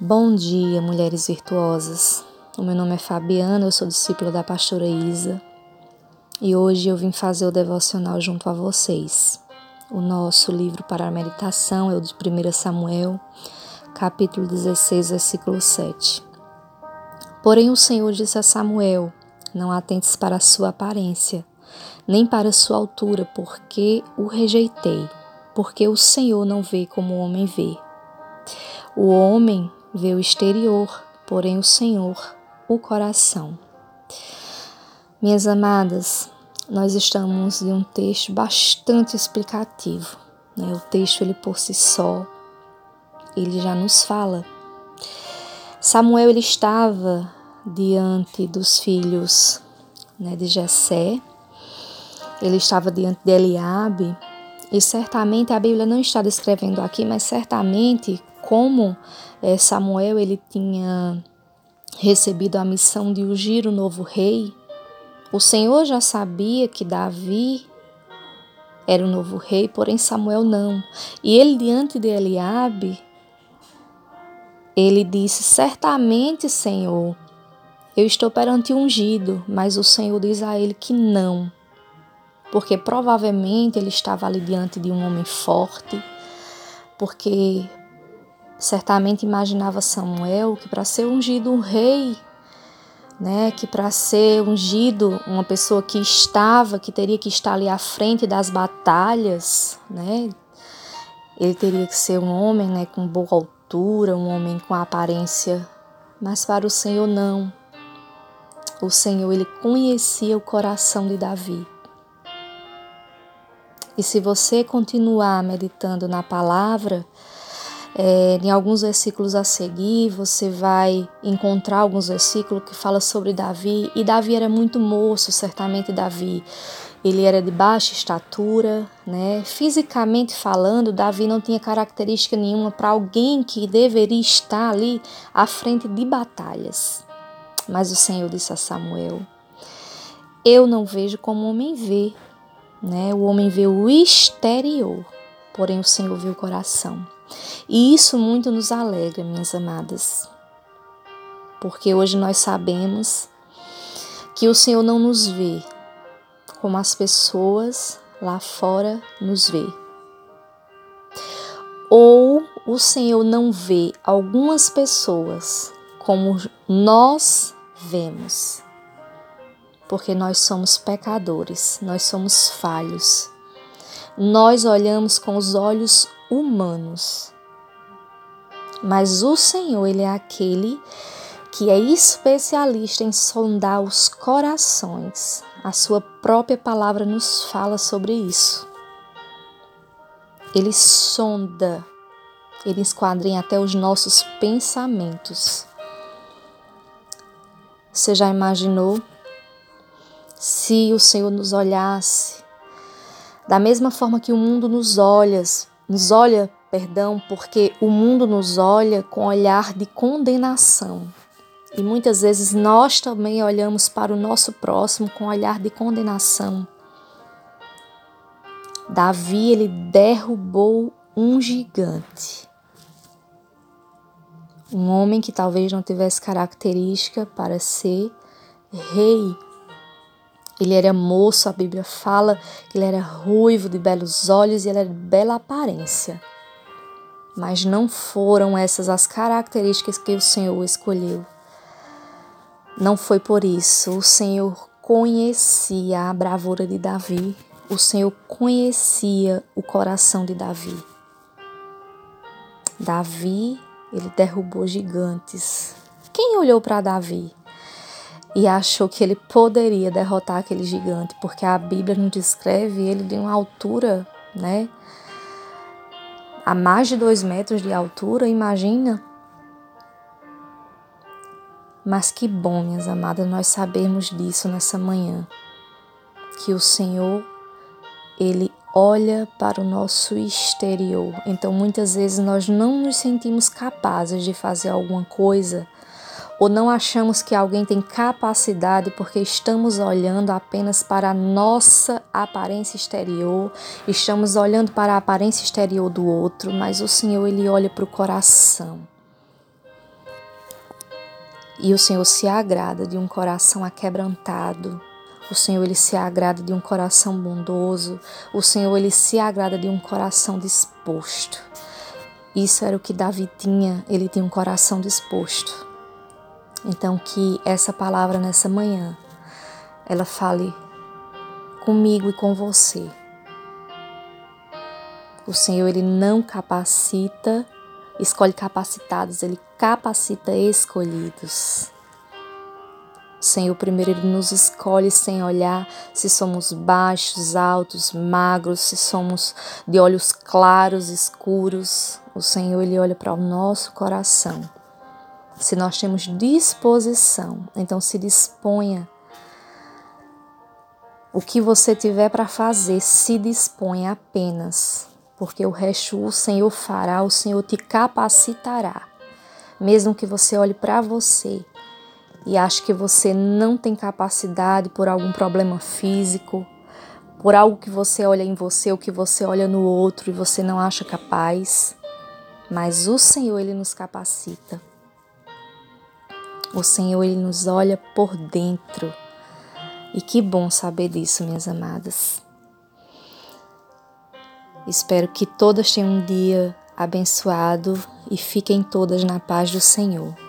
Bom dia, mulheres virtuosas. O meu nome é Fabiana, eu sou discípula da pastora Isa e hoje eu vim fazer o devocional junto a vocês. O nosso livro para a meditação é o de 1 Samuel, capítulo 16, versículo 7. Porém, o Senhor disse a Samuel: Não atentes para a sua aparência, nem para a sua altura, porque o rejeitei, porque o Senhor não vê como o homem vê. O homem vê o exterior, porém o Senhor, o coração. Minhas amadas, nós estamos em um texto bastante explicativo. Né? O texto, ele por si só, ele já nos fala. Samuel, ele estava diante dos filhos né, de Jessé, ele estava diante de Eliabe, e certamente a Bíblia não está descrevendo aqui, mas certamente como é, Samuel ele tinha recebido a missão de ungir o novo rei, o Senhor já sabia que Davi era o novo rei, porém Samuel não. E ele diante de Eliabe, ele disse: "Certamente, Senhor, eu estou perante o ungido", mas o Senhor diz a ele que não. Porque provavelmente ele estava ali diante de um homem forte, porque Certamente imaginava Samuel que para ser ungido um rei, né, que para ser ungido uma pessoa que estava, que teria que estar ali à frente das batalhas, né, ele teria que ser um homem, né, com boa altura, um homem com aparência, mas para o Senhor não. O Senhor ele conhecia o coração de Davi. E se você continuar meditando na palavra, é, em alguns versículos a seguir, você vai encontrar alguns versículos que fala sobre Davi. E Davi era muito moço, certamente Davi. Ele era de baixa estatura, né? Fisicamente falando, Davi não tinha característica nenhuma para alguém que deveria estar ali à frente de batalhas. Mas o Senhor disse a Samuel: Eu não vejo como o homem vê, né? O homem vê o exterior, porém o Senhor vê o coração. E isso muito nos alegra, minhas amadas, porque hoje nós sabemos que o Senhor não nos vê como as pessoas lá fora nos vê. Ou o Senhor não vê algumas pessoas como nós vemos. Porque nós somos pecadores, nós somos falhos. Nós olhamos com os olhos humanos. Mas o Senhor, ele é aquele que é especialista em sondar os corações. A sua própria palavra nos fala sobre isso. Ele sonda, ele esquadrinha até os nossos pensamentos. Você já imaginou se o Senhor nos olhasse da mesma forma que o mundo nos olha, nos olha, perdão, porque o mundo nos olha com olhar de condenação. E muitas vezes nós também olhamos para o nosso próximo com olhar de condenação. Davi, ele derrubou um gigante. Um homem que talvez não tivesse característica para ser rei, ele era moço, a Bíblia fala ele era ruivo, de belos olhos e ele era de bela aparência. Mas não foram essas as características que o Senhor escolheu. Não foi por isso. O Senhor conhecia a bravura de Davi. O Senhor conhecia o coração de Davi. Davi, ele derrubou gigantes. Quem olhou para Davi? E achou que ele poderia derrotar aquele gigante, porque a Bíblia não descreve ele de uma altura, né? A mais de dois metros de altura, imagina. Mas que bom, minhas amadas, nós sabemos disso nessa manhã, que o Senhor, Ele olha para o nosso exterior. Então, muitas vezes nós não nos sentimos capazes de fazer alguma coisa ou não achamos que alguém tem capacidade porque estamos olhando apenas para a nossa aparência exterior, estamos olhando para a aparência exterior do outro, mas o Senhor ele olha para o coração. E o Senhor se agrada de um coração aquebrantado. O Senhor ele se agrada de um coração bondoso. O Senhor ele se agrada de um coração disposto. Isso era o que Davi tinha, ele tinha um coração disposto. Então que essa palavra nessa manhã ela fale comigo e com você. O Senhor ele não capacita, escolhe capacitados, ele capacita escolhidos. O Senhor primeiro ele nos escolhe sem olhar se somos baixos, altos, magros, se somos de olhos claros, escuros. O Senhor ele olha para o nosso coração. Se nós temos disposição, então se disponha o que você tiver para fazer, se disponha apenas, porque o resto o Senhor fará, o Senhor te capacitará. Mesmo que você olhe para você e ache que você não tem capacidade por algum problema físico, por algo que você olha em você ou que você olha no outro e você não acha capaz, mas o Senhor ele nos capacita. O Senhor ele nos olha por dentro. E que bom saber disso, minhas amadas. Espero que todas tenham um dia abençoado e fiquem todas na paz do Senhor.